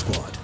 Squad.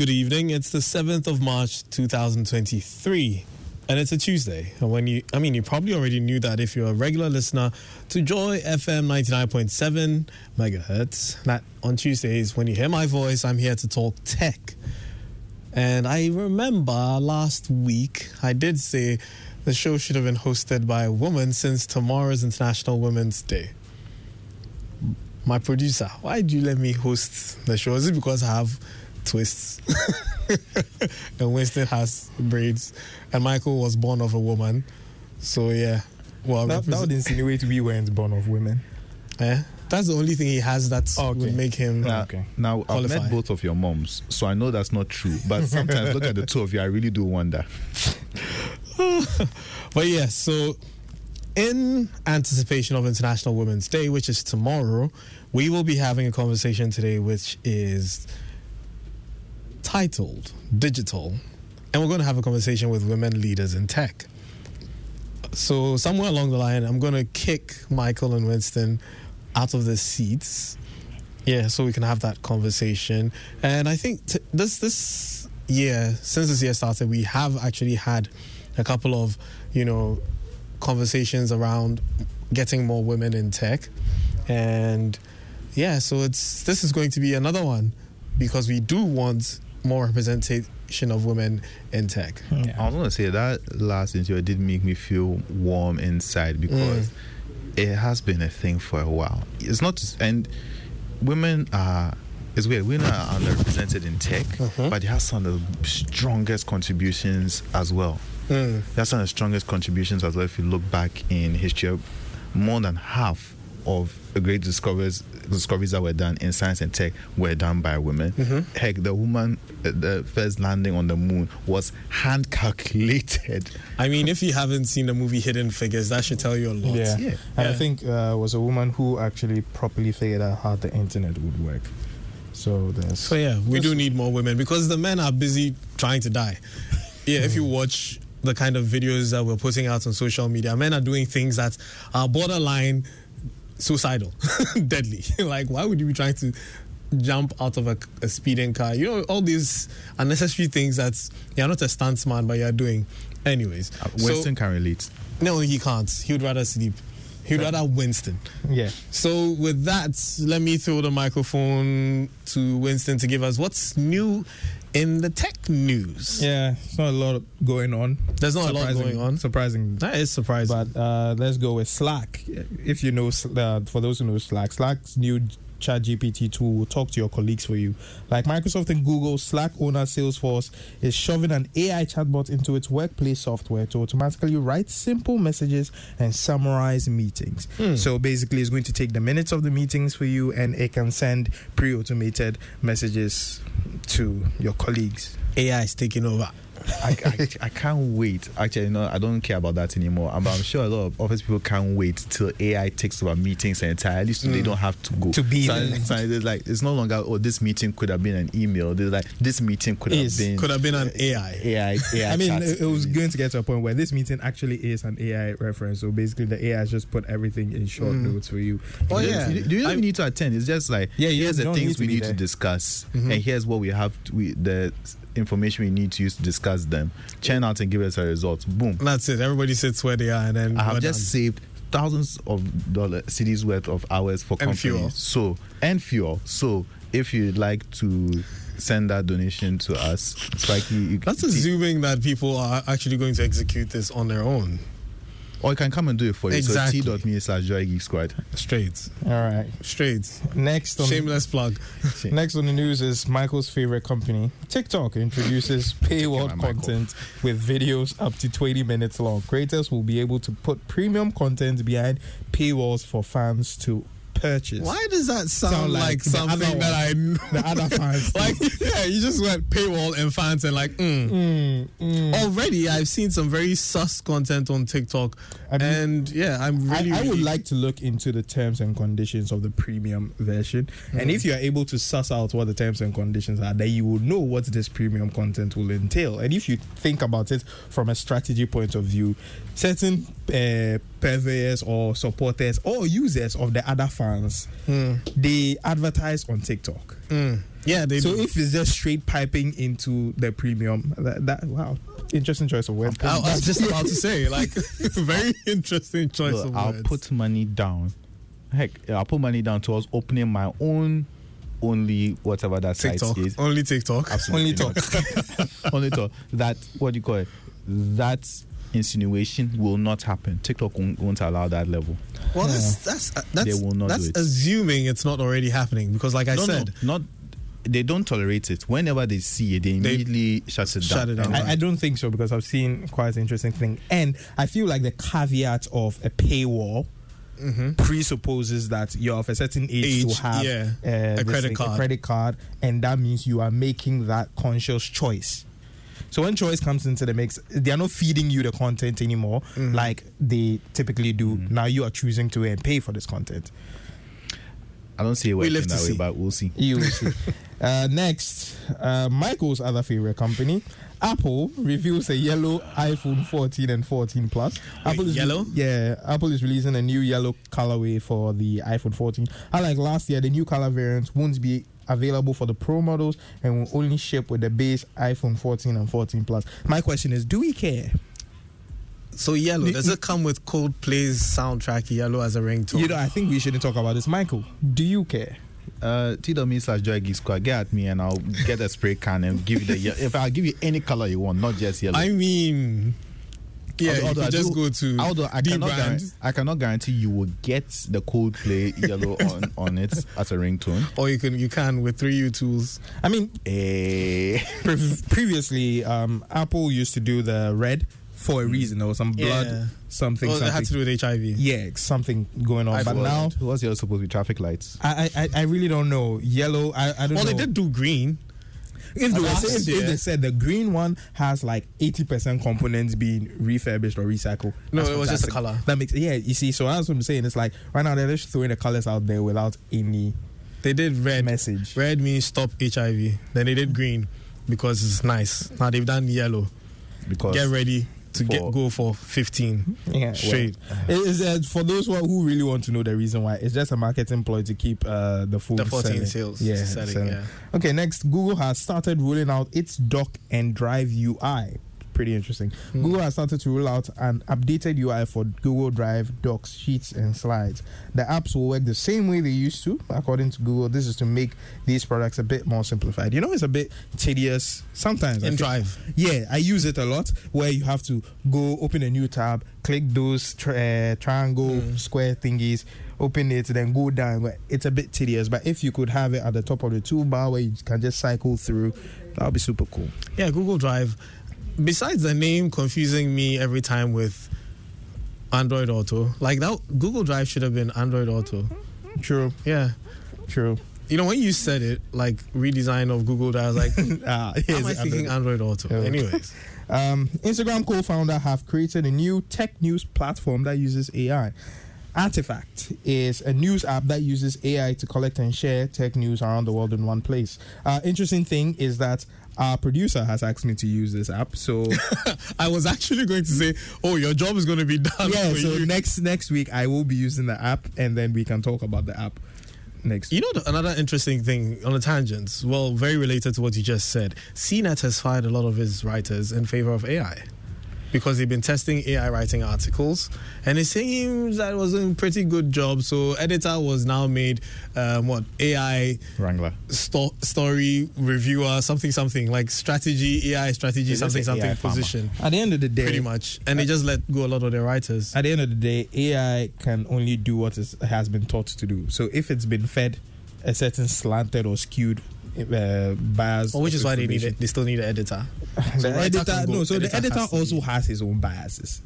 Good evening. It's the 7th of March 2023 and it's a Tuesday. And when you I mean you probably already knew that if you're a regular listener to Joy FM 99.7 megahertz that on Tuesdays when you hear my voice I'm here to talk tech. And I remember last week I did say the show should have been hosted by a woman since tomorrow's International Women's Day my producer, why do you let me host the show? Is it because I have twists? and Winston has braids. And Michael was born of a woman. So yeah. Well That, that would represent- insinuate we weren't born of women. eh? That's the only thing he has that Oh, okay. would make him Now, Okay. now I've Qualify. met both of your moms, so I know that's not true. But sometimes look at the two of you, I really do wonder. But yeah, so in anticipation of International Women's Day, which is tomorrow, we will be having a conversation today which is titled Digital. And we're going to have a conversation with women leaders in tech. So, somewhere along the line, I'm going to kick Michael and Winston out of the seats. Yeah, so we can have that conversation. And I think t- this this year, since this year started, we have actually had a couple of, you know, conversations around getting more women in tech. And yeah, so it's this is going to be another one because we do want more representation of women in tech. Hmm. I was going to say that last interview did make me feel warm inside because mm. it has been a thing for a while. It's not, just, and women are. It's weird. Women are underrepresented in tech, mm-hmm. but they have some of the strongest contributions as well. Mm. That's some of the strongest contributions as well. If you look back in history, more than half of the great discoveries discoveries that were done in science and tech were done by women. Heck, the woman, uh, the first landing on the moon was hand calculated. I mean, if you haven't seen the movie Hidden Figures, that should tell you a lot. Yeah. Yeah. And I think uh, was a woman who actually properly figured out how the internet would work. So there's So yeah, we do need more women because the men are busy trying to die. Yeah, if you watch the kind of videos that we're putting out on social media, men are doing things that are borderline suicidal, deadly. like, why would you be trying to jump out of a, a speeding car? You know, all these unnecessary things that you're not a stuntsman, but you're doing. Anyways, Uh, so- Winston can relate. no, he can't. He would rather sleep. He'd rather Winston. Yeah. So with that, let me throw the microphone to Winston to give us what's new in the tech news. Yeah, it's not a lot going on. There's not a lot going on. Surprising. That is surprising. But uh, let's go with Slack. If you know, uh, for those who know Slack, Slack's new Chat GPT tool will talk to your colleagues for you. Like Microsoft and Google, Slack owner Salesforce is shoving an AI chatbot into its workplace software to automatically write simple messages and summarize meetings. Hmm. So basically, it's going to take the minutes of the meetings for you and it can send pre automated messages to your colleagues. AI is taking over. I, I, I can't wait. Actually, no, I don't care about that anymore. But I'm sure a lot of office people can't wait till AI takes over meetings entirely, so they don't have to go To be So, there. so it's like it's no longer oh this meeting could have been an email. There's like this meeting could have been Could have been an AI. AI. AI I mean, it, it was going to get to a point where this meeting actually is an AI reference. So basically, the AI has just put everything in short notes for you. Oh, You yeah. don't- You, you don't I- need to attend. It's just like Yeah, here's the things need we need there. to discuss, Mm-hmm. and here's what we have. To, we the information we need to use to discuss them. Churn out and give us a result. Boom. That's it. Everybody sits where they are, and then I have just done. saved thousands of dollar cities worth of hours for And companies. fuel. So and fuel. So if you'd like to send that donation to us, Spikey, you, That's assuming that people are actually going to execute this on their own. Or you can come and do it for you. Exactly. So t.me slash joy geek squad. Straight. All right. Straight. Next on Shameless plug. next on the news is Michael's favorite company, TikTok, introduces paywall my mic content with videos up to 20 minutes long. Creators will be able to put premium content behind paywalls for fans to purchase. Why does that sound, Sound like, like something that I know? The other fans. like, yeah, you just went paywall and fans and like, mm. Mm, mm. Already, I've seen some very sus content on TikTok, I mean- and yeah, I'm I, really. I would really- like to look into the terms and conditions of the premium version. And if you are able to suss out what the terms and conditions are, then you will know what this premium content will entail. And if you think about it from a strategy point of view, certain uh, purveyors or supporters or users of the other fans, they advertise on TikTok. Mm. Yeah, they So do. if it's just straight piping into the premium, that, that wow, interesting choice of words. I, I was just about to say, like, very interesting choice Look, of I'll words. put money down. Heck, I'll put money down towards opening my own only whatever that TikTok, site is. only TikTok. Only Absolutely talk. not. only talk. That what do you call it? That insinuation will not happen. TikTok won't, won't allow that level. Well, that's that's uh, that's, They will not that's do it. assuming it's not already happening because, like I no, said, no, not. They don't tolerate it. Whenever they see it, they They immediately shut it shut down. it down. I, I don't think so because I've seen quite an interesting thing, and I feel like the caveat of a paywall presupposes that you're of a certain age, Age, to have yeah. uh, A credit thing, card. credit card, and that means you are making that conscious choice. So when choice comes into the mix, they are not feeding you the content anymore like they typically do. Now you are choosing to and pay for this content. I don't see it We working live to that way, see. but we'll see. You will see. uh, next, uh, Michael's other favorite company, Apple, reveals a yellow iPhone 14 and 14 Plus. Apple is yellow? yeah, Apple is releasing a new yellow colorway for the iPhone 14. Unlike last year, the new color variants won't be available for the Pro models and will only ship with the base iPhone 14 and 14 Plus. My question is, do we care? so yellow. Does it come with Coldplay's soundtrack yellow as a ringtone? You know, I think we shouldn't talk about this. Michael, do you care? Uh, t.me slash joy geek squad. Get at me and I'll get a spray can and give you the. ye- If I'll give you any color you want, not just yellow. I mean, yeah, Although- you although I just do- go to Although I D cannot, brand. guarantee, I cannot guarantee you will get the Coldplay yellow on, on it as a ringtone. or you can you can with 3uTools. I mean, Eh, Pre- previously, um, Apple used to do the red for a reason. There was some blood, Yeah. something, Oh, it something. had to do with HIV. yeah, something going on. I but forgot. now, what's yellow supposed to be? Traffic lights. I, I, I really don't know. Yellow, I, I don't know. Well, know. they did do green. If they, Last saying, if they said the green one has like eighty percent components being refurbished or recycled, No, it was just the color. That makes yeah. You see, so that's what I'm saying. It's like right now they're just throwing the colors out there without any They did red. message. Red means stop HIV. Then they did green because it's nice. Now they've done yellow. Because Get ready to get go for 15 Yeah, straight. It is uh, for those who, are, who really want to know the reason why. It's just a marketing ploy to keep uh, the phone the 14 selling. sales. Yeah, selling, selling. yeah. Okay, next, Google has started rolling out its Dock and Drive UI. Pretty interesting. Google has started to roll out an updated UI for Google Drive, Docs, Sheets, and Slides. The apps will work the same way they used to, according to Google. This is to make these products a bit more simplified. You know, it's a bit tedious sometimes. In Drive. Yeah, I use it a lot where you have to go open a new tab, click those tri- uh, triangle, square thingies, open it, then go down. It's a bit tedious, but if you could have it at the top of the toolbar where you can just cycle through, that would be super cool. Yeah, Google Drive. Besides the name confusing me every time with Android Auto, like that, Google Drive should have been Android Auto. True, Yeah. true. You know, when you said it, like redesign of Google Drive, I was like, Ah, how am I thinking Android Auto? Yeah. Anyways, Um, Instagram co-founder have created a new tech news platform that uses AI. Artifact is a news app that uses AI to collect and share tech news around the world in one place. Uh, interesting thing is that our producer has asked me to use this app, so I was actually going to say, oh, your job is going to be done yeah. for So you. next next week I will be using the app, and then we can talk about the app next. You know, the, another interesting thing on the tangents, well, very related to what you just said, CNET has fired a lot of his writers in favor of AI because they've been testing AI writing articles, and it seems that it was a pretty good job. So, editor was now made um, what AI Wrangler. sto- story reviewer, something, something like strategy, AI strategy, They something, something AI farmer. position, At the end of the day, pretty much, and they just let go a lot of their writers. at the end of the day, AI can only do what is, has been taught to do. So if it's been fed a certain slanted or skewed uh, bias, Well, which is why they need it. They still need an editor. the So writer editor, no, so the editor editor has also has his own biases.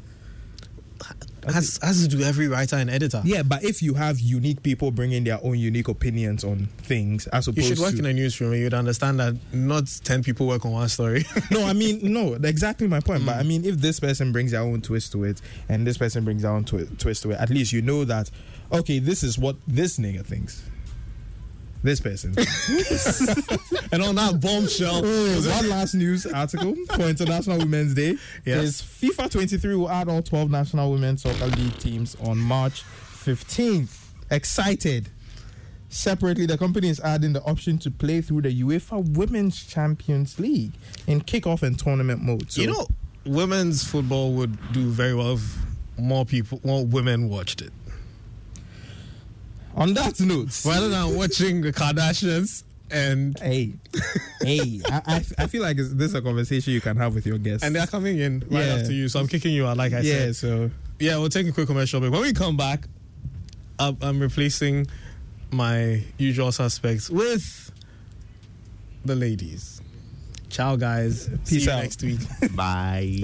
Has, has to do every writer and editor. Yeah, but if you have unique people bringing their own unique opinions on things, as You should work to in a newsroom and you'd understand that not 10 people work on one story. no, I mean no, exactly my point. But I mean, if this person brings their own twist to it, and this person brings their own twi- twist to it, at least you know that okay, this is what this nigga thinks. This person. and on that bombshell, one last news article for International Women's Day Yes. is FIFA 23 will add all 12 national women's soccer league teams on March 15th. Excited. Separately, the company is adding the option to play through the UEFA Women's Champions League in kickoff and tournament mode. So, you know, women's football would do very well if more people, more women watched it. On that note, Rather than watching the Kardashians and hey, hey, I, I, I feel like it's, this is a conversation you can have with your guests. and they're coming in right Yeah. after you. So I'm kicking you out, like I yeah, said. so Yeah, we'll take a quick commercial break. When we come back, I'm, I'm replacing my usual suspects with the ladies. Ciao, guys. See Peace you out. next week. Bye.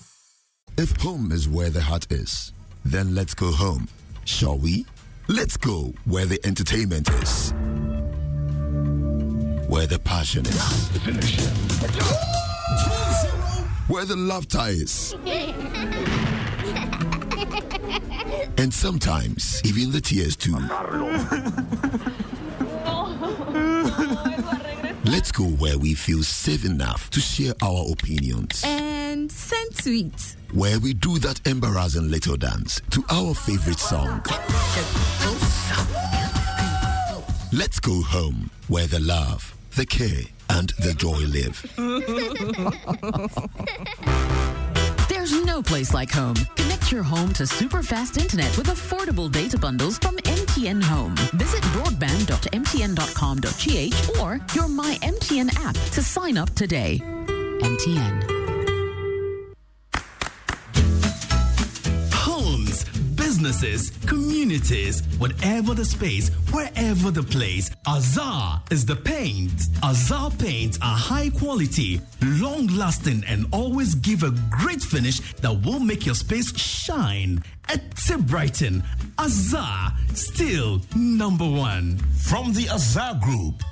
If home is where the heart is, then let's go home. Shall we? Let's go where the entertainment is. Where the passion is. Where the laughter is. And sometimes even the tears too. Let's go where we feel safe enough to share our opinions. and send tweets. where we do that embarrassing little dance to our favorite song. Let's go home where the love, the care, and the joy live. There's no place like home. Connect your home to super fast internet with affordable data bundles from MTN Home. Visit broadband.mtn.com.gh or your My MTN app to sign up today. MTN. Businesses, communities, whatever the space, wherever the place, Azar is the paint. Azar paints are high quality, long lasting, and always give a great finish that will make your space shine. At Brighton, Azar, still number one. From the Azar Group,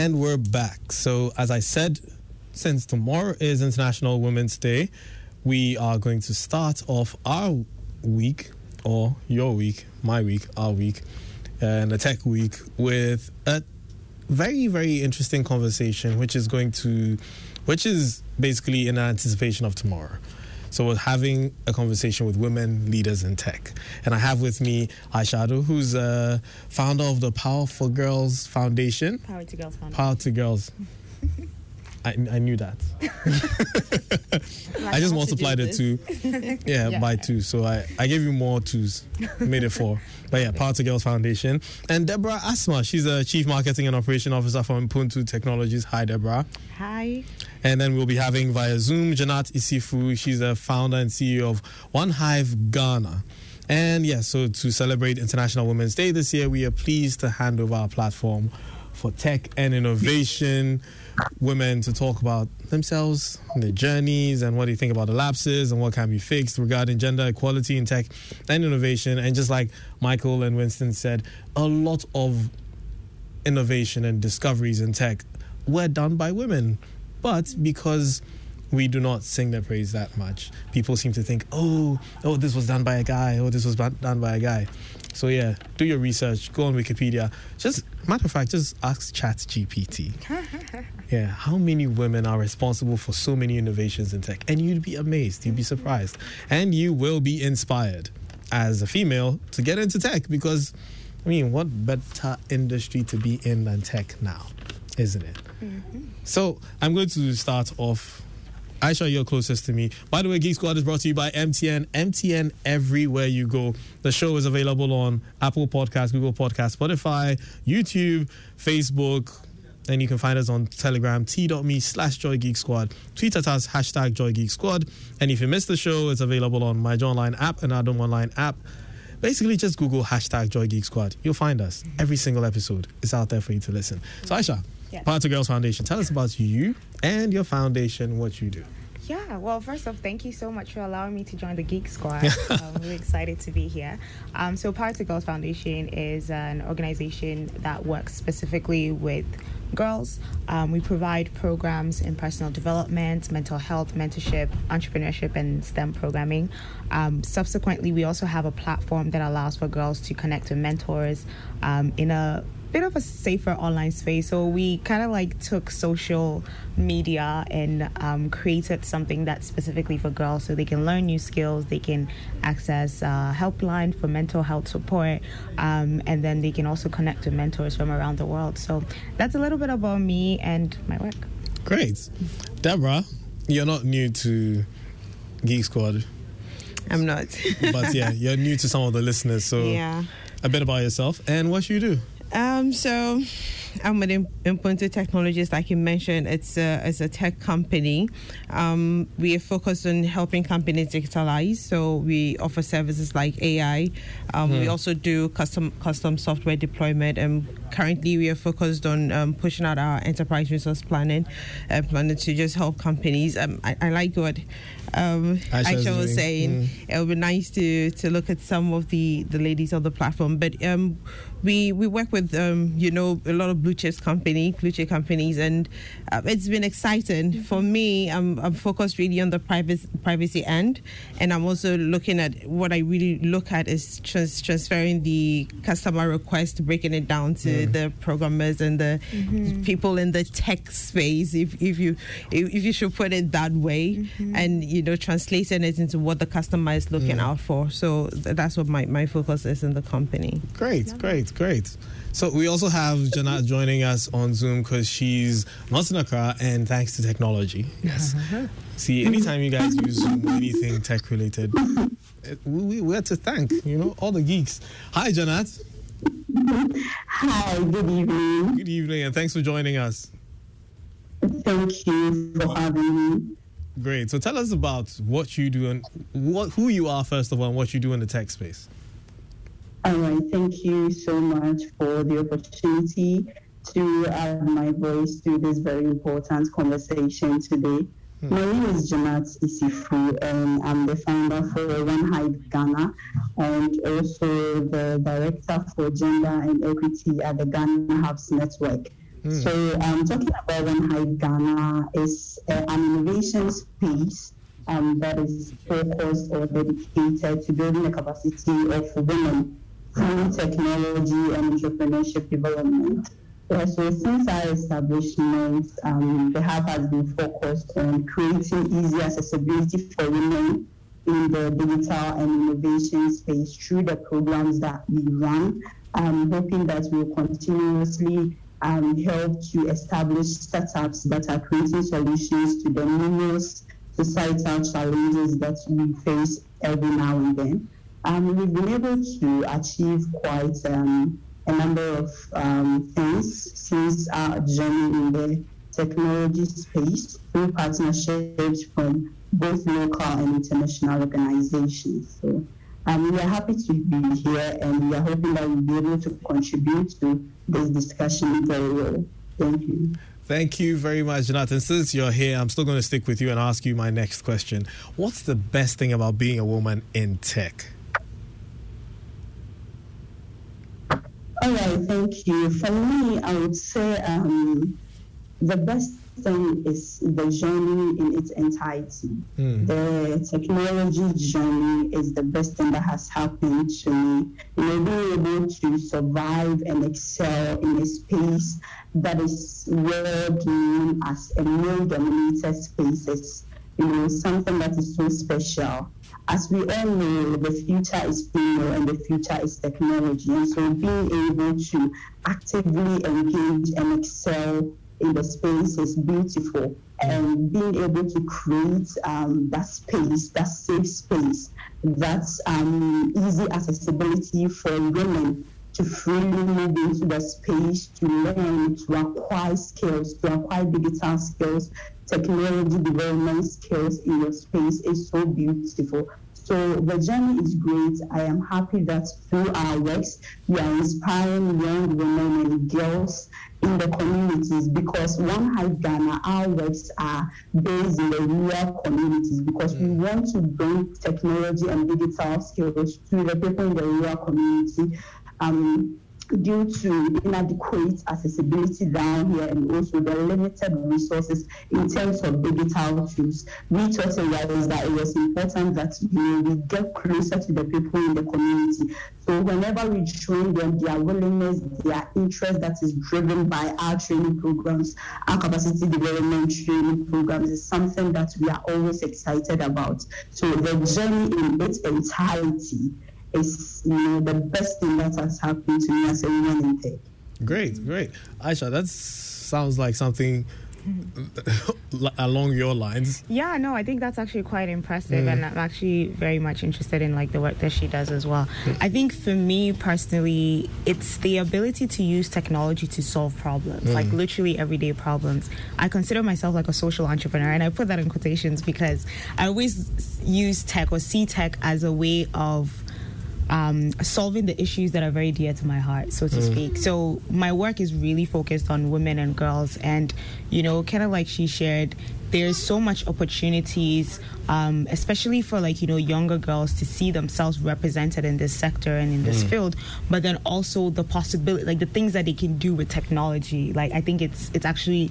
And we're back. So, as I said, since tomorrow is International Women's Day, we are going to start off our week, or your week, my week, our week, uh, and the tech week with a very, very interesting conversation, which is going to, which is basically in anticipation of tomorrow. So we're having a conversation with women leaders in tech. And I have with me Aishado, who's a founder of the Powerful Girls Foundation. Power to Girls Foundation. Power to Girls. I, I knew that. I just multiplied it two. Yeah, Yeah. by two. So I, I gave you more twos. Made it four. But yeah, Power to Girls Foundation. And Deborah Asma, she's a Chief Marketing and Operation Officer from Ubuntu Technologies. Hi, Deborah. Hi. And then we'll be having via Zoom Janat Isifu. She's a founder and CEO of One Hive Ghana. And yeah, so to celebrate International Women's Day this year, we are pleased to hand over our platform for tech and innovation women to talk about themselves, their journeys, and what they think about the lapses and what can be fixed regarding gender equality in tech and innovation. And just like Michael and Winston said, a lot of innovation and discoveries in tech were done by women. But because we do not sing their praise that much, people seem to think, oh, oh, this was done by a guy, oh, this was done by a guy. So yeah, do your research, go on Wikipedia. Just matter of fact, just ask Chat GPT. Yeah, how many women are responsible for so many innovations in tech? And you'd be amazed, you'd be mm-hmm. surprised. And you will be inspired as a female to get into tech because, I mean, what better industry to be in than tech now, isn't it? Mm-hmm. So I'm going to start off. Aisha, you're closest to me. By the way, Geek Squad is brought to you by MTN. MTN everywhere you go. The show is available on Apple Podcasts, Google Podcasts, Spotify, YouTube, Facebook, and you can find us on Telegram, t.me slash Joy Geek Squad. Tweet at us, hashtag Joy Geek Squad. And if you missed the show, it's available on my Joy Online app and Adom Online app. Basically, just Google hashtag Joy Geek Squad. You'll find us. Every single episode is out there for you to listen. So, Aisha, Yes. Power to Girls Foundation, tell us about you and your foundation, what you do. Yeah, well, first off, thank you so much for allowing me to join the Geek Squad. I'm really excited to be here. Um, so, Power to Girls Foundation is an organization that works specifically with girls. Um, we provide programs in personal development, mental health, mentorship, entrepreneurship, and STEM programming. Um, subsequently, we also have a platform that allows for girls to connect with mentors um, in a bit of a safer online space. So we kind of like took social media and um, created something that's specifically for girls so they can learn new skills, they can access uh, helpline for mental health support, um, and then they can also connect to mentors from around the world. So that's a little bit about me and my work. Great. Deborah, you're not new to Geek Squad, I'm not. but yeah, you're new to some of the listeners. So, yeah. a bit about yourself and what you do. Um, so I'm with Im- Ubuntu Technologies, like you mentioned. It's a, it's a tech company. Um, we are focused on helping companies digitalize. So we offer services like AI. Um, We also do custom custom software deployment. And currently, we are focused on um, pushing out our enterprise resource planning, uh, planning to just help companies. Um, I, I like what um, Aisha was saying. It would be nice to to look at some of the the ladies on the platform, but um, we we work with um, you know a lot of blue chips company, blue chip companies, and uh, it's been exciting mm-hmm. for me. I'm I'm focused really on the privacy privacy end, and I'm also looking at what I really look at is trans- transferring the customer request, breaking it down to mm-hmm. the programmers and the mm-hmm. people in the tech space, if if you if, if you should put it that way, and you know translating it into what the customer is looking mm. out for. So th- that's what my, my focus is in the company. Great, great, great. So we also have Janat joining us on Zoom because she's not in Accra, and thanks to technology. Yes. See, anytime you guys use Zoom, anything tech related, we, we, we have to thank you know all the geeks. Hi, Janat. Hi, good evening. Good evening, and thanks for joining us. Thank you for having me. Great. So tell us about what you do and what who you are first of all, and what you do in the tech space. All right, thank you so much for the opportunity to add my voice to this very important conversation today. My name is Janat Isifu, and I'm the founder for One Hive Ghana and also the director for gender and equity at the Ghana Hubs Network. Mm. So, um, talking about One Hive Ghana is uh, an innovation space um, that is focused or dedicated to building the capacity of women through technology and entrepreneurship development. So since our establishment, um, the hub has been focused on creating easy accessibility for women in the digital and innovation space through the programs that we run. I'm hoping that we'll continuously um, help to establish startups that are creating solutions to the numerous societal challenges that we face every now and then. Um, we've been able to achieve quite um, a number of um, things since our journey in the technology space through partnerships from both local and international organizations. So um, we are happy to be here and we are hoping that we'll be able to contribute to this discussion very well. Thank you. Thank you very much, Jonathan. Since you're here, I'm still going to stick with you and ask you my next question. What's the best thing about being a woman in tech? All right, thank you. For me, I would say um, the best thing is the journey in its entirety. Mm. The technology journey is the best thing that has happened to me. You know, being able to survive and excel in a space that is world known as a male-dominated space is, you know, something that is so special as we all know, the future is female and the future is technology. And so being able to actively engage and excel in the space is beautiful. And being able to create um, that space, that safe space, that's um, easy accessibility for women to freely move into the space to learn, to acquire skills, to acquire digital skills, technology development skills in your space is so beautiful. So the journey is great. I am happy that through our works, we are inspiring young women and girls in the communities because One Hive Ghana, our works are based in the rural communities because we want to bring technology and digital skills to the people in the rural community. Um, due to inadequate accessibility down here and also the limited resources in terms of digital tools, we thought that it was important that you know, we get closer to the people in the community. So whenever we train them, their willingness, their interest that is driven by our training programs, our capacity development training programs is something that we are always excited about. So the journey in its entirety is you know the best thing that has happened to me as a woman in tech. Great, great, Aisha. That sounds like something along your lines. Yeah, no, I think that's actually quite impressive, mm. and I'm actually very much interested in like the work that she does as well. I think for me personally, it's the ability to use technology to solve problems, mm. like literally everyday problems. I consider myself like a social entrepreneur, and I put that in quotations because I always use tech or see tech as a way of um, solving the issues that are very dear to my heart, so to mm. speak. So my work is really focused on women and girls, and you know, kind of like she shared, there's so much opportunities, um, especially for like you know younger girls to see themselves represented in this sector and in this mm. field. But then also the possibility, like the things that they can do with technology. Like I think it's it's actually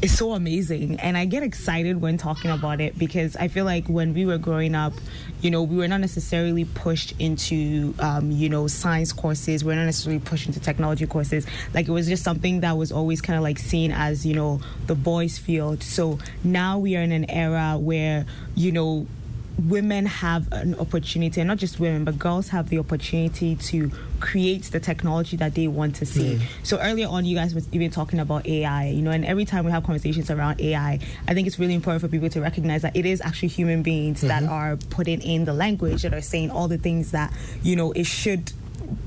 it's so amazing and i get excited when talking about it because i feel like when we were growing up you know we were not necessarily pushed into um, you know science courses. We are not necessarily pushed into technology courses. Like it was just something that was always kind of like seen as you know the boys field. So now we are in an era where you know women have an opportunity, and not just women, but girls have the opportunity to create the technology that they want to see. Mm. So earlier on, you guys were even talking about AI, you know, and every time we have conversations around AI, I think it's really important for people to recognize that it is actually human beings mm-hmm. that are putting in the language that are saying all the things that you know it should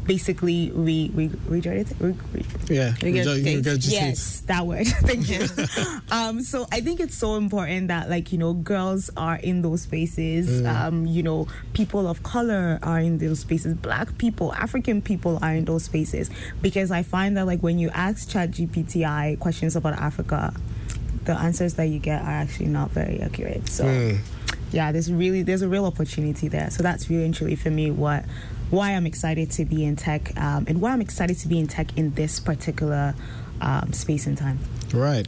basically re, re, regurgitate. Re, re, yeah, regurgitate. Yes, that word. Thank you. um, so I think it's so important that like you know girls are in those spaces. Mm. Um, you know, people of color are in those spaces. Black people, African people are in those spaces because I find that like when you ask ChatGPTi questions about Africa the answers that you get are actually not very accurate. So Mm. yeah, there's really there's a real opportunity there. So that's really and truly for me what why I'm excited to be in tech um, and why I'm excited to be in tech in this particular um, space and time. Right.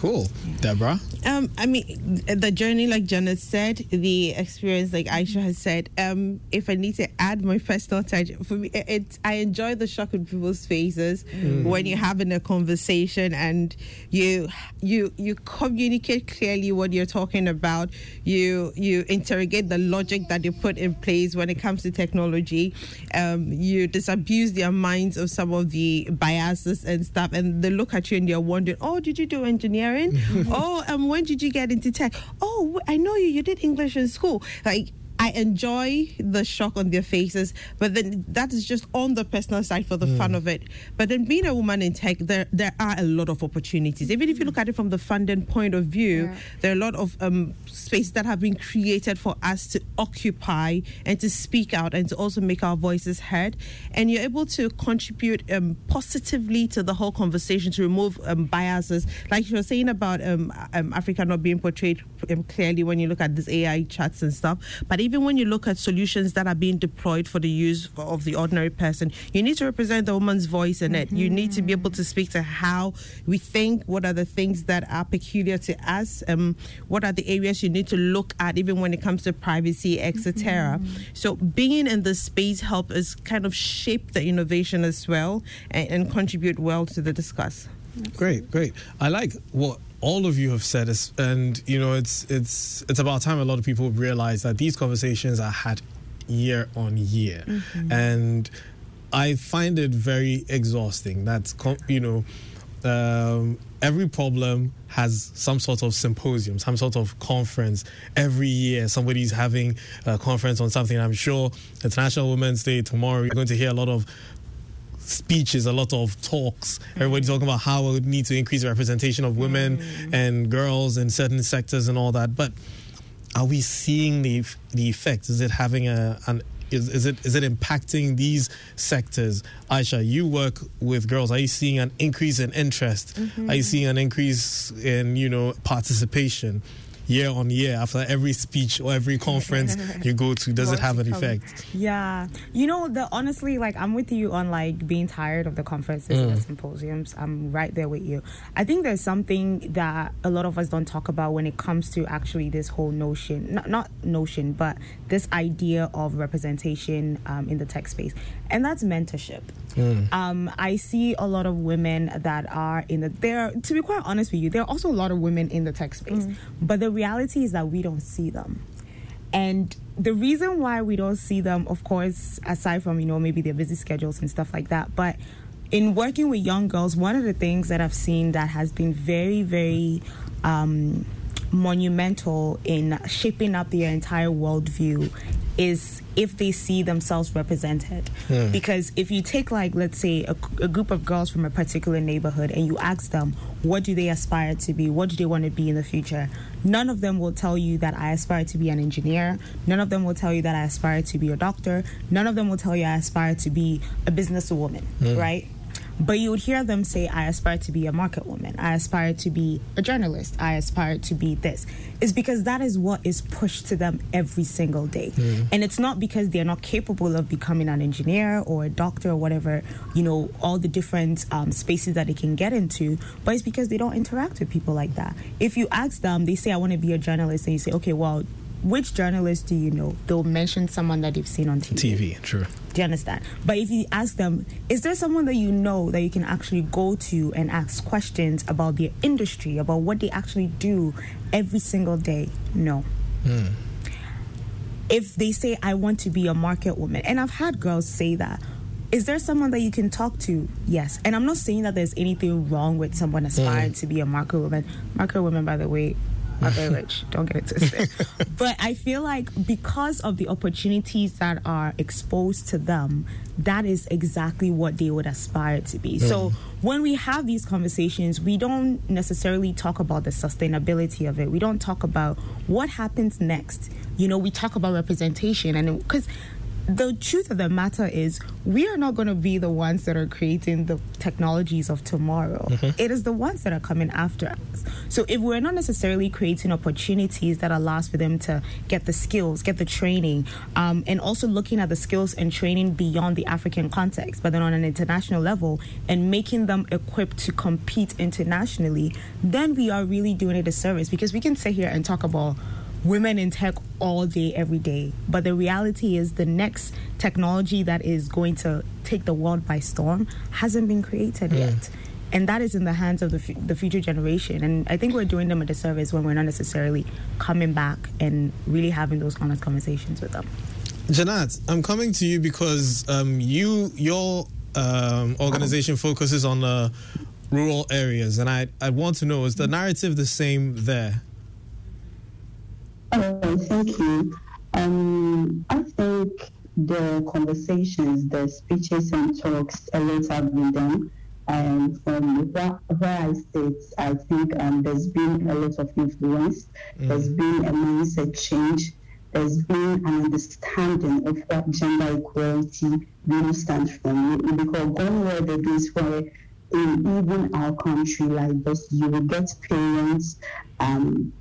Cool. Deborah? Um, I mean, the journey, like Janat said, the experience, like Aisha has said. Um, if I need to add my personal touch, for me, it, it I enjoy the shock in people's faces Mm. when you're having a conversation and you you you communicate clearly what you're talking about. You you interrogate the logic that you put in place when it comes to technology. Um, you disabuse their minds of some of the biases and stuff, and they look at you and they're wondering, "Oh, did you do engineering? oh, um, when did you get into tech? Oh, I know you. You did English in school. Like." I enjoy the shock on their faces, but then that is just on the personal side for the fun of it. But then being a woman in tech, there there are a lot of opportunities. Even if you look at it from the funding point of view, there are a lot of um, spaces that have been created for us to occupy and to speak out and to also make our voices heard. And you're able to contribute um, positively to the whole conversation to remove um, biases, like you were saying about um, um, Africa not being portrayed um, clearly when you look at these AI chats and stuff. But even when you look at solutions that are being deployed for the use of the ordinary person, you need to represent the woman's voice in it. You need to be able to speak to how we think, what are the things that are peculiar to us, um, what are the areas you need to look at, even when it comes to privacy, etc. So being in the space help us kind of shape the innovation as well and, and contribute well to the discuss. Great, great. I like what all of you have said, is- and you know, it's it's it's about time a lot of people realize that these conversations are had year on year, and I find it very exhausting. That's you know. Um, every problem has some sort of symposium, some sort of conference. Every year, somebody's having a conference on something. I'm sure International Women's Day tomorrow, you're going to hear a lot of speeches, a lot of talks. Everybody talking about how we need to increase the representation of women mm. and girls in certain sectors and all that. But are we seeing the the effect? Is it having a an is, is it is it impacting these sectors? Aisha, you work with girls. Are you seeing an increase in interest? Mm-hmm. Are you seeing an increase in you know participation? Year on year, after every speech or every conference you go to, does it have an effect? Yeah, you know, the honestly, like I'm with you on like being tired of the conferences and the Mm. symposiums. I'm right there with you. I think there's something that a lot of us don't talk about when it comes to actually this whole notion, not not notion, but this idea of representation um, in the tech space, and that's mentorship. Um, I see a lot of women that are in the there. To be quite honest with you, there are also a lot of women in the tech space, but the reality is that we don't see them. And the reason why we don't see them, of course, aside from you know maybe their busy schedules and stuff like that, but in working with young girls, one of the things that I've seen that has been very, very um, monumental in shaping up their entire worldview is if they see themselves represented. Hmm. Because if you take, like, let's say, a, a group of girls from a particular neighborhood and you ask them, what do they aspire to be? What do they want to be in the future? None of them will tell you that I aspire to be an engineer. None of them will tell you that I aspire to be a doctor. None of them will tell you I aspire to be a businesswoman, Hmm. right? But you would hear them say, I aspire to be a market woman. I aspire to be a journalist. I aspire to be this. It's because that is what is pushed to them every single day. Mm. And it's not because they're not capable of becoming an engineer or a doctor or whatever, you know, all the different um, spaces that they can get into, but it's because they don't interact with people like that. If you ask them, they say, I want to be a journalist, and you say, okay, well, which journalist do you know? They'll mention someone that they've seen on TV. TV, true. Do you understand? But if you ask them, is there someone that you know that you can actually go to and ask questions about their industry, about what they actually do every single day? No. If they say, I want to be a market woman, and I've had girls say that, is there someone that you can talk to? Yes. And I'm not saying that there's anything wrong with someone aspiring Mm. to be a market woman. Market women, by the way, very rich. Don't get it twisted. but I feel like because of the opportunities that are exposed to them, that is exactly what they would aspire to be. So Mm. when we have these conversations, we don't necessarily talk about the sustainability of it. We don't talk about what happens next. You know, we talk about representation and because the truth of the matter is we are not going to be the ones that are creating the technologies of tomorrow Mhm. It is the ones that are coming after us so if we're not necessarily creating opportunities that allows for them to get the skills get the training um, and also looking at the skills and training beyond the african context but then on an international level and making them equipped to compete internationally then we are really doing it a service because we can sit here and talk about women in tech all day, every day. But the reality is, the next technology that is going to take the world by storm hasn't been created yet. And that is in the hands of the, f- the future generation. And I think we're doing them a disservice when we're not necessarily coming back and really having those honest conversations with them. Janat, I'm coming to you because um, you your um, organization focuses on uh, rural areas, and I I want to know is the narrative the same there? Oh, thank you. Um, I think the conversations, the speeches and talks, a lot have been done. And from where, where I sit, I think um, there's been a lot of influence. There's been a mindset change. There's been an understanding of what gender equality really stands for. Because gone were the days where in even our country like this, you will get parents um,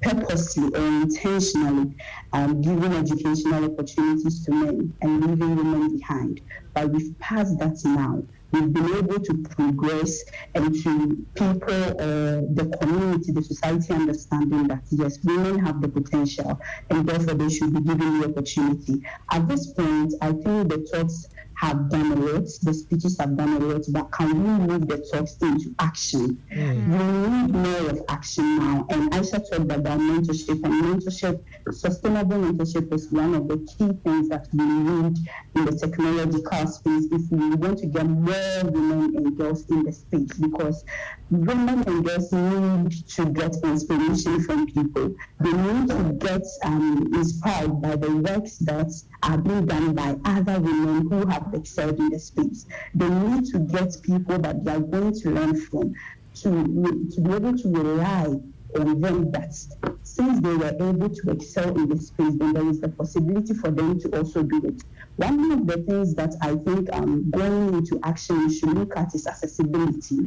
purposely or intentionally um, giving educational opportunities to men and leaving women behind. But we've passed that now. We've been able to progress and to people or the community, the society understanding that yes, women have the potential and therefore they should be given the opportunity. At this point, I think the talks have done a lot, the speeches have done a lot, but can we move the talks into action? We need more of action now. And Aisha talked about mentorship, and mentorship, sustainable mentorship is one of the key things that we need in the technological space if we want to get more women and girls in the space because women and girls need to get inspiration from people. They need to get um, inspired by the works that are being done by other women who have excelled in the space. They need to get people that they are going to learn from to, to be able to rely on them that since they were able to excel in the space, then there is the possibility for them to also do it. One of the things that I think um, going into action we should look at is accessibility.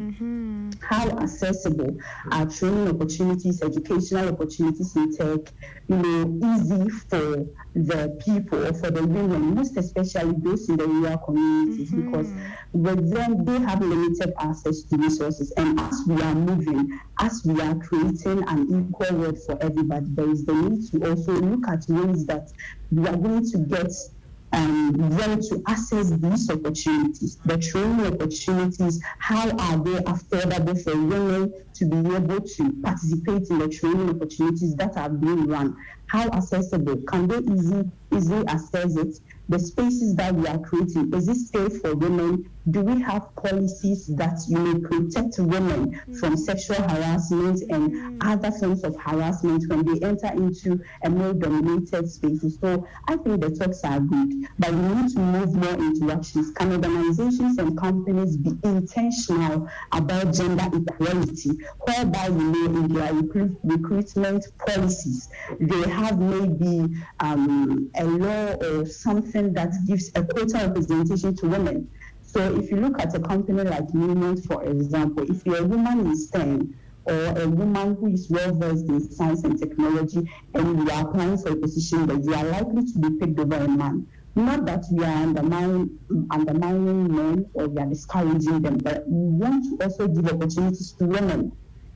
How accessible are training opportunities, educational opportunities in tech, you know, easy for the people, for the women, most especially those in the rural communities, mm-hmm. because with them they have limited access to resources. And as we are moving, as we are creating an equal world for everybody, there is the need to also look at ways that we are going to get um, them to access these opportunities, the training opportunities, how are they affordable for women to be able to participate in the training opportunities that are being run? How accessible? Can they easy, easily access it? The spaces that we are creating, is it safe for women? Do we have policies that you know protect women from sexual harassment and other forms of harassment when they enter into a male dominated spaces? So I think the talks are good, but we need to move more into actions. Can organizations and companies be intentional about gender equality, whereby you know in their recruit, recruitment policies they have maybe um, a law or something that gives a quota representation to women. So if you look at a company like Newmont, for example, if you're a woman in STEM or a woman who is well versed in science and technology and you are applying for a position that you are likely to be picked over a man. Not that we are undermining, undermining men or we are discouraging them, but we want to also give opportunities to women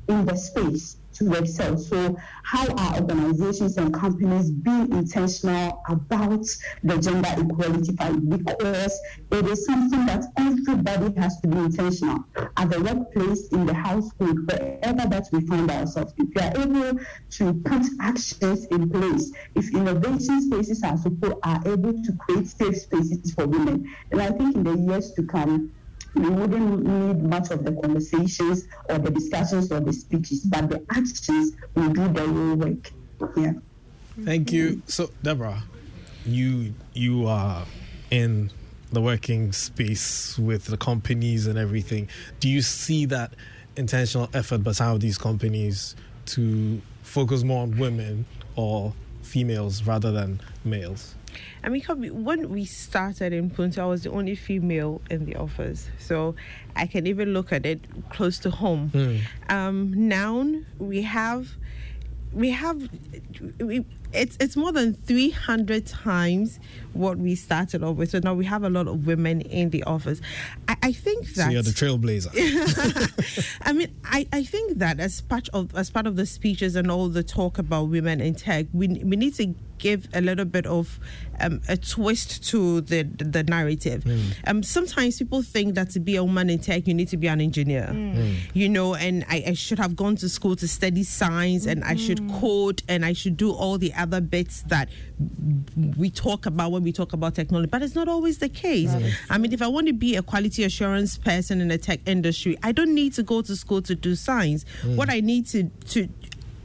in the space to excel. So, how are organizations and companies being intentional about the gender equality fight? Because it is something that everybody has to be intentional at the workplace, in the household, wherever that we find ourselves. If we are able to put actions in place, if innovation spaces are support are able to create safe spaces for women, and I think in the years to come we wouldn't need much of the conversations or the discussions or the speeches, but the actions will do the real work. Yeah. Thank you. So, Deborah, you you are in the working space with the companies and everything. Do you see that intentional effort by some of these companies to focus more on women or females rather than males? I mean, when we started in Ubuntu, I was the only female in the office. So I can even look at it close to home. Mm. Um, now we have we have we, it's it's more than 300 times what we started off with so now we have a lot of women in the office i, I think that so you're the trailblazer i mean I, I think that as part of as part of the speeches and all the talk about women in tech we, we need to give a little bit of um, a twist to the the narrative. Mm. Um, sometimes people think that to be a woman in tech, you need to be an engineer, mm. you know, and I, I, should have gone to school to study science, mm-hmm. and I should mm-hmm. code, and I should do all the other bits that we talk about when we talk about technology. But it's not always the case. I mean, if I want to be a quality assurance person in the tech industry, I don't need to go to school to do science. Mm. What I need to to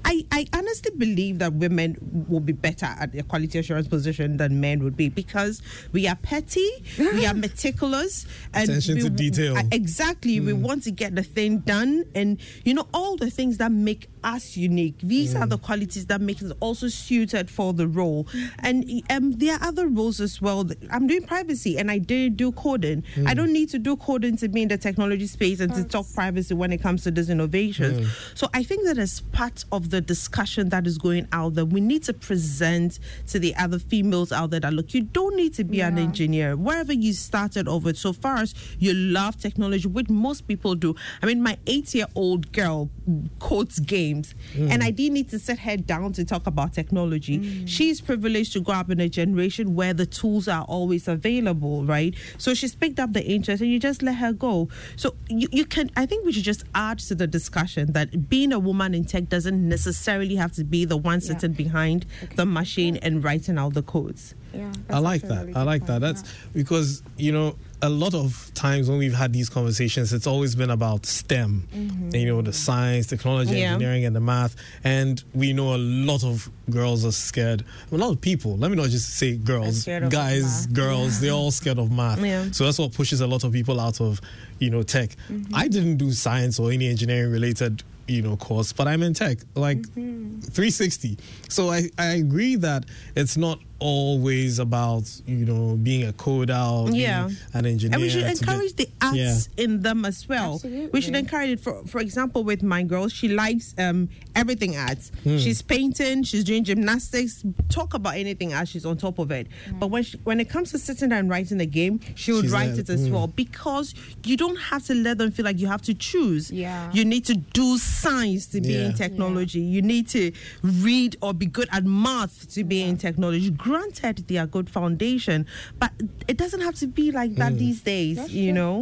I, I honestly believe that women will be better at the quality assurance position than men would be because we are petty, we are meticulous, and attention we, to detail. Exactly, mm. we want to get the thing done, and you know all the things that make us unique. These mm. are the qualities that make us also suited for the role, and um, there are other roles as well. I'm doing privacy, and I did do coding. Mm. I don't need to do coding to be in the technology space and That's... to talk privacy when it comes to these innovations. Mm. So I think that as part of the discussion that is going out there, we need to present to the other females out there that look, you don't need to be yeah. an engineer. Wherever you started over, so far as you love technology, which most people do. I mean, my eight year old girl codes games, mm. and I didn't need to sit her down to talk about technology. Mm. She's privileged to grow up in a generation where the tools are always available, right? So she's picked up the interest, and you just let her go. So you, you can, I think we should just add to the discussion that being a woman in tech doesn't necessarily necessarily have to be the one sitting yeah. behind okay. the machine yeah. and writing out the codes. Yeah, I like that. Really I like point. that. That's yeah. because you know a lot of times when we've had these conversations, it's always been about STEM, mm-hmm. you know, the science, technology, yeah. engineering, and the math. And we know a lot of girls are scared. A lot of people, let me not just say girls, guys, girls, they're all scared of math. Yeah. So that's what pushes a lot of people out of, you know, tech. Mm-hmm. I didn't do science or any engineering related you know course but i'm in tech like mm-hmm. 360 so I, I agree that it's not always about you know being a coder yeah an engineer and we should encourage get, the arts yeah. in them as well Absolutely. we should encourage it for for example with my girl she likes um everything arts hmm. she's painting she's doing gymnastics talk about anything as she's on top of it mm. but when she, when it comes to sitting down and writing a game she would she's write it as mm. well because you don't have to let them feel like you have to choose yeah you need to do science to be yeah. in technology yeah. you need to read or be good at math to be in technology granted they are good foundation, but it doesn't have to be like that mm. these days, That's you true. know.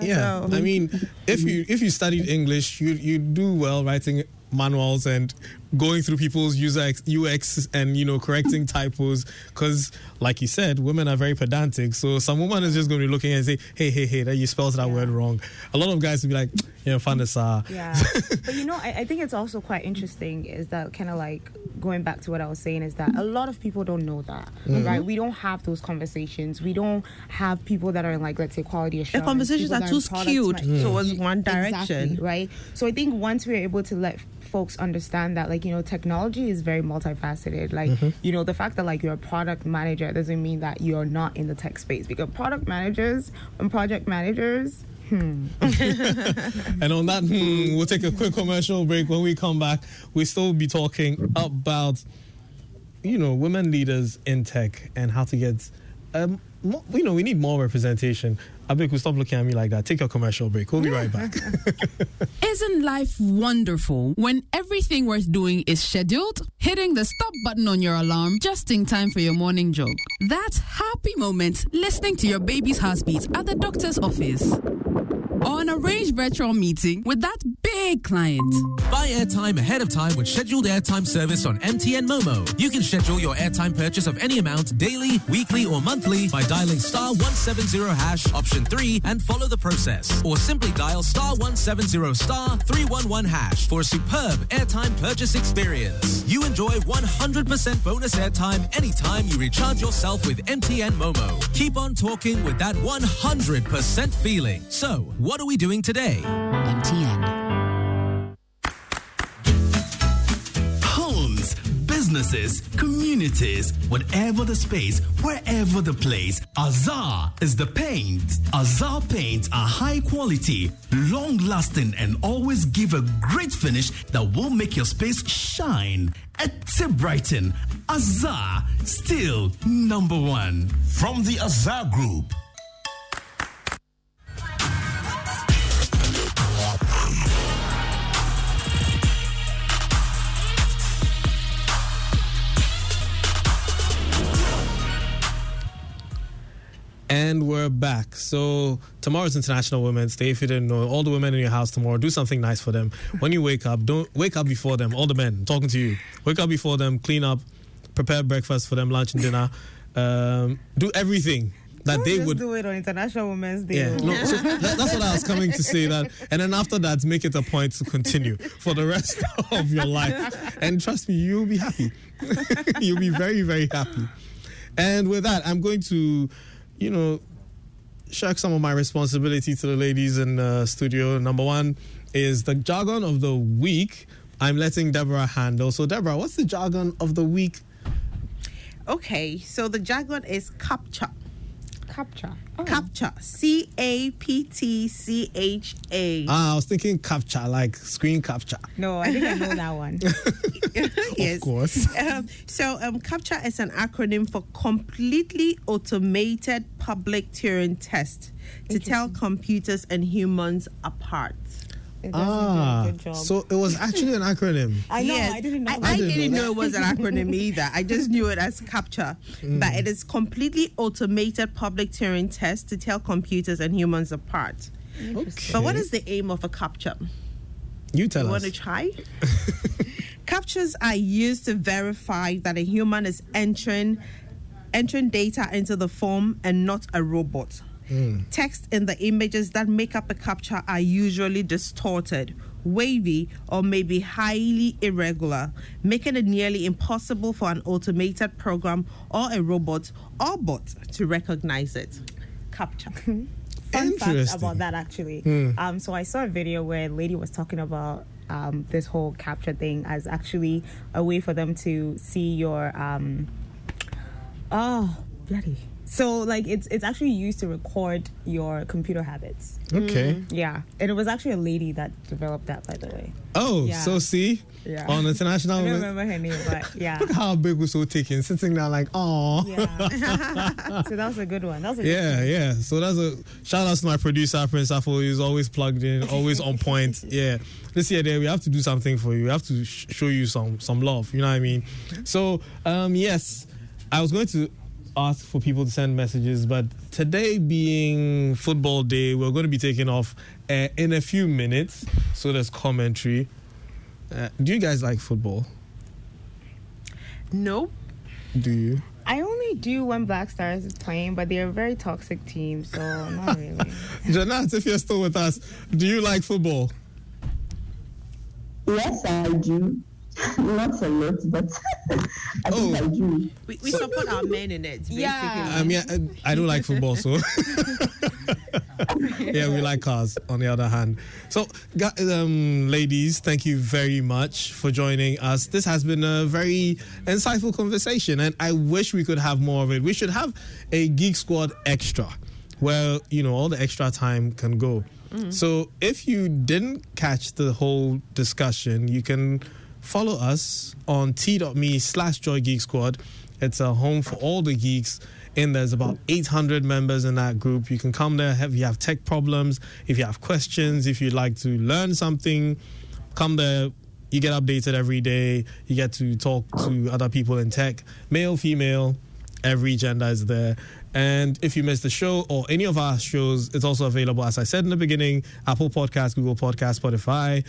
Yeah, so. I mean, if you if you studied English, you you do well writing manuals and going through people's user UX and you know correcting typos. Because like you said women are very pedantic. So some woman is just going to be looking and say hey hey hey that you spelled that yeah. word wrong. A lot of guys will be like yeah fun yeah. But you know I, I, think it's also quite interesting is that kind of like going back to what I was saying is that a lot of people don't know that mm-hmm. right? We don't have those conversations. We don't have people that are in like let's say quality assurance the conversations are too skewed mm. towards one direction. exactly, right? So I think once we're able to let folks understand that like you know technology is very multifaceted like mm-hmm. you know the fact that like you're a product manager doesn't mean that you're not in the tech space because product managers and project managers Hmm. and on that, hmm, we'll take a quick commercial break. When we come back, we still be talking about, you know, women leaders in tech and how to get, um, more, you know, we need more representation. Abiku, stop looking at me like that. Take a commercial break. We'll be right back. Isn't life wonderful when everything worth doing is scheduled? Hitting the stop button on your alarm just in time for your morning jog. That happy moment listening to your baby's heartbeat at the doctor's office or an arranged virtual meeting with that big client. Buy airtime ahead of time with scheduled airtime service on MTN Momo. You can schedule your airtime purchase of any amount daily, weekly, or monthly by dialing star 170 hash option 3 and follow the process. Or simply dial star 170 star 311 hash for a superb airtime purchase experience. You enjoy 100% bonus airtime anytime you recharge yourself with MTN Momo. Keep on talking with that 100% feeling. So, what are we doing today? MTN. Homes, businesses businesses, communities, whatever the space, wherever the place, Azar is the paint. Azar paints are high quality, long lasting, and always give a great finish that will make your space shine. At Brighton, Azar, still number one. From the Azar Group. And we're back. So tomorrow's International Women's Day. If you didn't know, all the women in your house tomorrow, do something nice for them. When you wake up, don't wake up before them. All the men, I'm talking to you. Wake up before them, clean up, prepare breakfast for them, lunch and dinner. Um, do everything that Don't they would. do it on International Women's Day. Yeah, no, so that, that's what I was coming to say. That, and then after that, make it a point to continue for the rest of your life. And trust me, you'll be happy. you'll be very, very happy. And with that, I'm going to, you know, shirk some of my responsibility to the ladies in the studio. Number one is the jargon of the week. I'm letting Deborah handle. So, Deborah, what's the jargon of the week? Okay, so the jargon is CAPTCHA. CAPTCHA. CAPTCHA. C A P T C H A. Ah, I was thinking capture, like screen capture. No, I think I know that one. yes. Of course. Um, so, um, CAPTCHA is an acronym for Completely Automated Public Turing Test to tell computers and humans apart. Ah, so it was actually an acronym. I know, Yes. I didn't know I. I I didn't didn't know know it was an acronym either. I just knew it as CAPTCHA. Mm. But it is completely automated public Turing test to tell computers and humans apart. Okay. But what is the aim of a CAPTCHA? You tell you us. want to try? CAPTCHAs are used to verify that a human is entering entering data into the form and not a robot. Text in the images that make up a CAPTCHA are usually distorted, wavy, or maybe highly irregular, making it nearly impossible for an automated program or a robot or bot to recognize it. CAPTCHA. Fun fact Interesting. about that actually. Hmm. Um, so I saw a video where a lady was talking about um, this whole CAPTCHA thing as actually a way for them to see your um, oh bloody. So like it's it's actually used to record your computer habits. Okay. Yeah, and it was actually a lady that developed that, by the way. Oh, Yeah. so see, Yeah. on international. I don't remember her name, but yeah. Look how big was so taken, sitting there like, oh. Yeah. so that was a good one. That was a good Yeah, one. yeah. So that's a shout out to my producer Prince Afo. He's always plugged in, always on point. Yeah. This year, there we have to do something for you. We have to sh- show you some some love. You know what I mean? So, um, yes, I was going to ask for people to send messages, but today being football day, we're going to be taking off uh, in a few minutes. So there's commentary. Uh, do you guys like football? Nope. Do you? I only do when Black Stars is playing, but they're a very toxic team, so not really. Janat, if you're still with us, do you like football? Yes, I do. Not a lot, but I think I do. We, we support our men in it. Basically. I mean, I, I don't like football, so yeah, we like cars. On the other hand, so um, ladies, thank you very much for joining us. This has been a very insightful conversation, and I wish we could have more of it. We should have a Geek Squad extra, where you know all the extra time can go. So if you didn't catch the whole discussion, you can follow us on t.me slash joy geek squad. It's a home for all the geeks. And there's about 800 members in that group. You can come there if you have tech problems, if you have questions, if you'd like to learn something, come there. You get updated every day. You get to talk to other people in tech, male, female, every gender is there. And if you missed the show or any of our shows, it's also available, as I said in the beginning, Apple Podcast, Google Podcast, Spotify,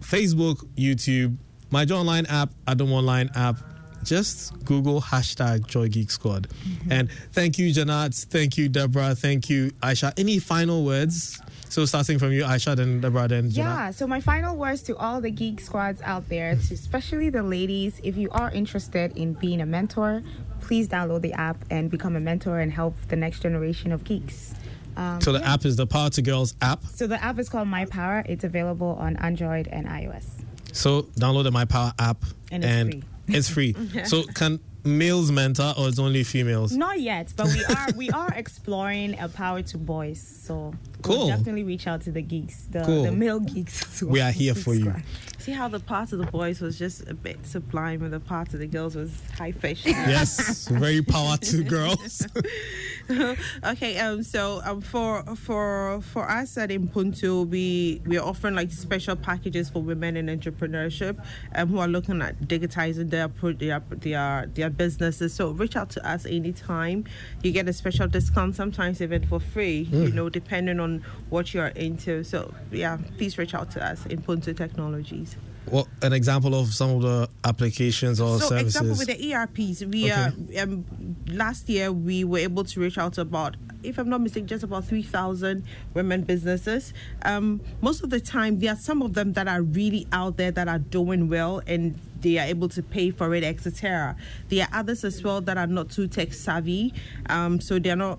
Facebook, YouTube, my Joy Online app, Adom Online app. Just Google hashtag Joy Geek Squad. And thank you, Janat. Thank you, Deborah. Thank you, Aisha. Any final words? So starting from you, Aisha, then Deborah, then Janat. Yeah, so my final words to all the geek squads out there, to especially the ladies, if you are interested in being a mentor, please download the app and become a mentor and help the next generation of geeks. Um, So the yeah. app is the Power to Girls app. So the app is called My Power. It's available on Android and iOS. So download the My Power app And it's free. It's free. So can males mentor or it's only females? Not yet, but we are we are exploring a power to boys. So Cool. we'll definitely reach out to the geeks, the, Cool. the male geeks. as well. We are here for you. See how the part of the boys was just a bit sublime and the part of the girls was high fish. Yes, very power to girls. okay, um, so um, for for for us at Ubuntu, we we are offering like special packages for women in entrepreneurship, um, who are looking at digitizing their their their their businesses. So reach out to us anytime. You get a special discount, sometimes even for free. You Mm. know, depending on what you are into. So yeah, please reach out to us, Ubuntu Technologies. What an example of some of the applications or so services? example with the ERPs, we are. um, last year we were able to reach out to about, if I'm not mistaken, just about three thousand women businesses. Um, most of the time, there are some of them that are really out there that are doing well and they are able to pay for it, etc. There are others as well that are not too tech savvy, um, so they're not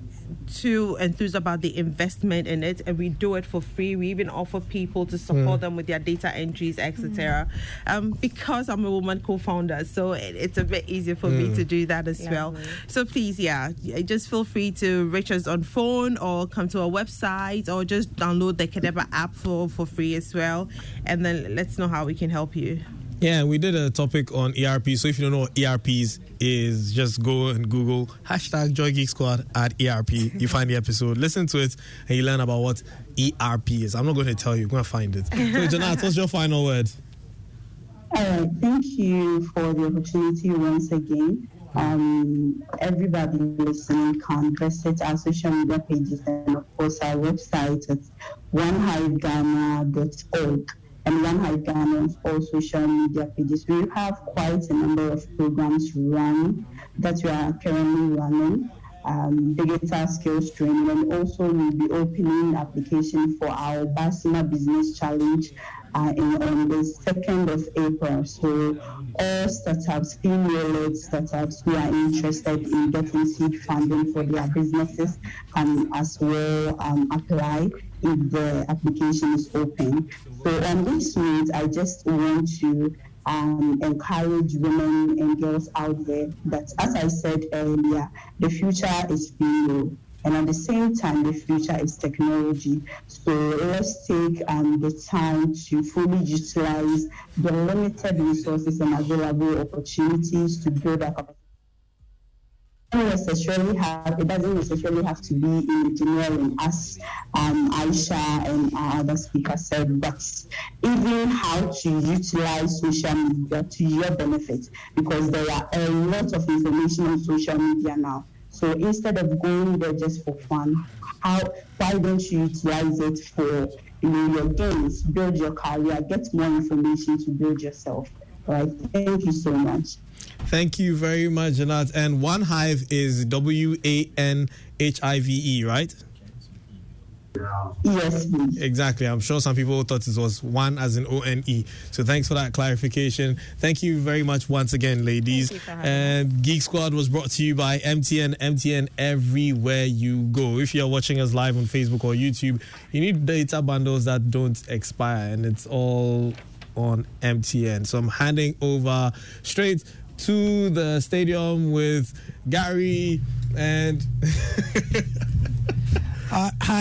too enthused about the investment in it, and we do it for free. We even offer people to support Mm. them with their data entries, etc. Um, because I'm a woman co-founder, so it, it's a bit easier for me Mm. to do that as well. So please, yeah, just feel free to reach us on phone or come to our website or just download the Kadeba app for for free as well, and then let's know how we can help you. Yeah, we did a topic on ERP. So if you don't know what ERPs is, just go and Google hashtag Joy Geek Squad at ERP. You find the episode, listen to it, and you learn about what ERP is. I'm not going to tell you, you're going to find it. So, Janat, what's your final word? All right, thank you for the opportunity once again. Um, everybody listening can visit our social media pages and, of course, our website at wanhiveghana.org and Wanhive Ghana on all social media pages. We have quite a number of programs running that we are currently running. Um, digital skills training, and also we'll be opening application for our Basima Business Challenge in, on the 2nd of April. So all startups, female-led startups who are interested in getting seed funding for their businesses can as well um, apply if the application is open. So on this note, I just want to um, encourage women and girls out there that, as I said earlier, the future is female. And at the same time, the future is technology. So let's take um, the time to fully utilize the limited resources and available opportunities to build our necessarily have it doesn't necessarily have to be in engineering as um, Aisha and our other speakers said, but even how to utilize social media to your benefit because there are a lot of information on social media now. So instead of going there just for fun, how why don't you utilize it for you know your gains, build your career, get more information to build yourself. Right. Thank you so much. Thank you very much, Janat. And Wanhive is W A N H I V E, right? Yes, Exactly. I'm sure some people thought it was one as in O N E. So thanks for that clarification. Thank you very much once again, ladies. And Geek Squad was brought to you by MTN. MTN everywhere you go. If you're watching us live on Facebook or YouTube, you need data bundles that don't expire, and it's all on MTN. So I'm handing over straight to the stadium with Gary and. Uh, hi.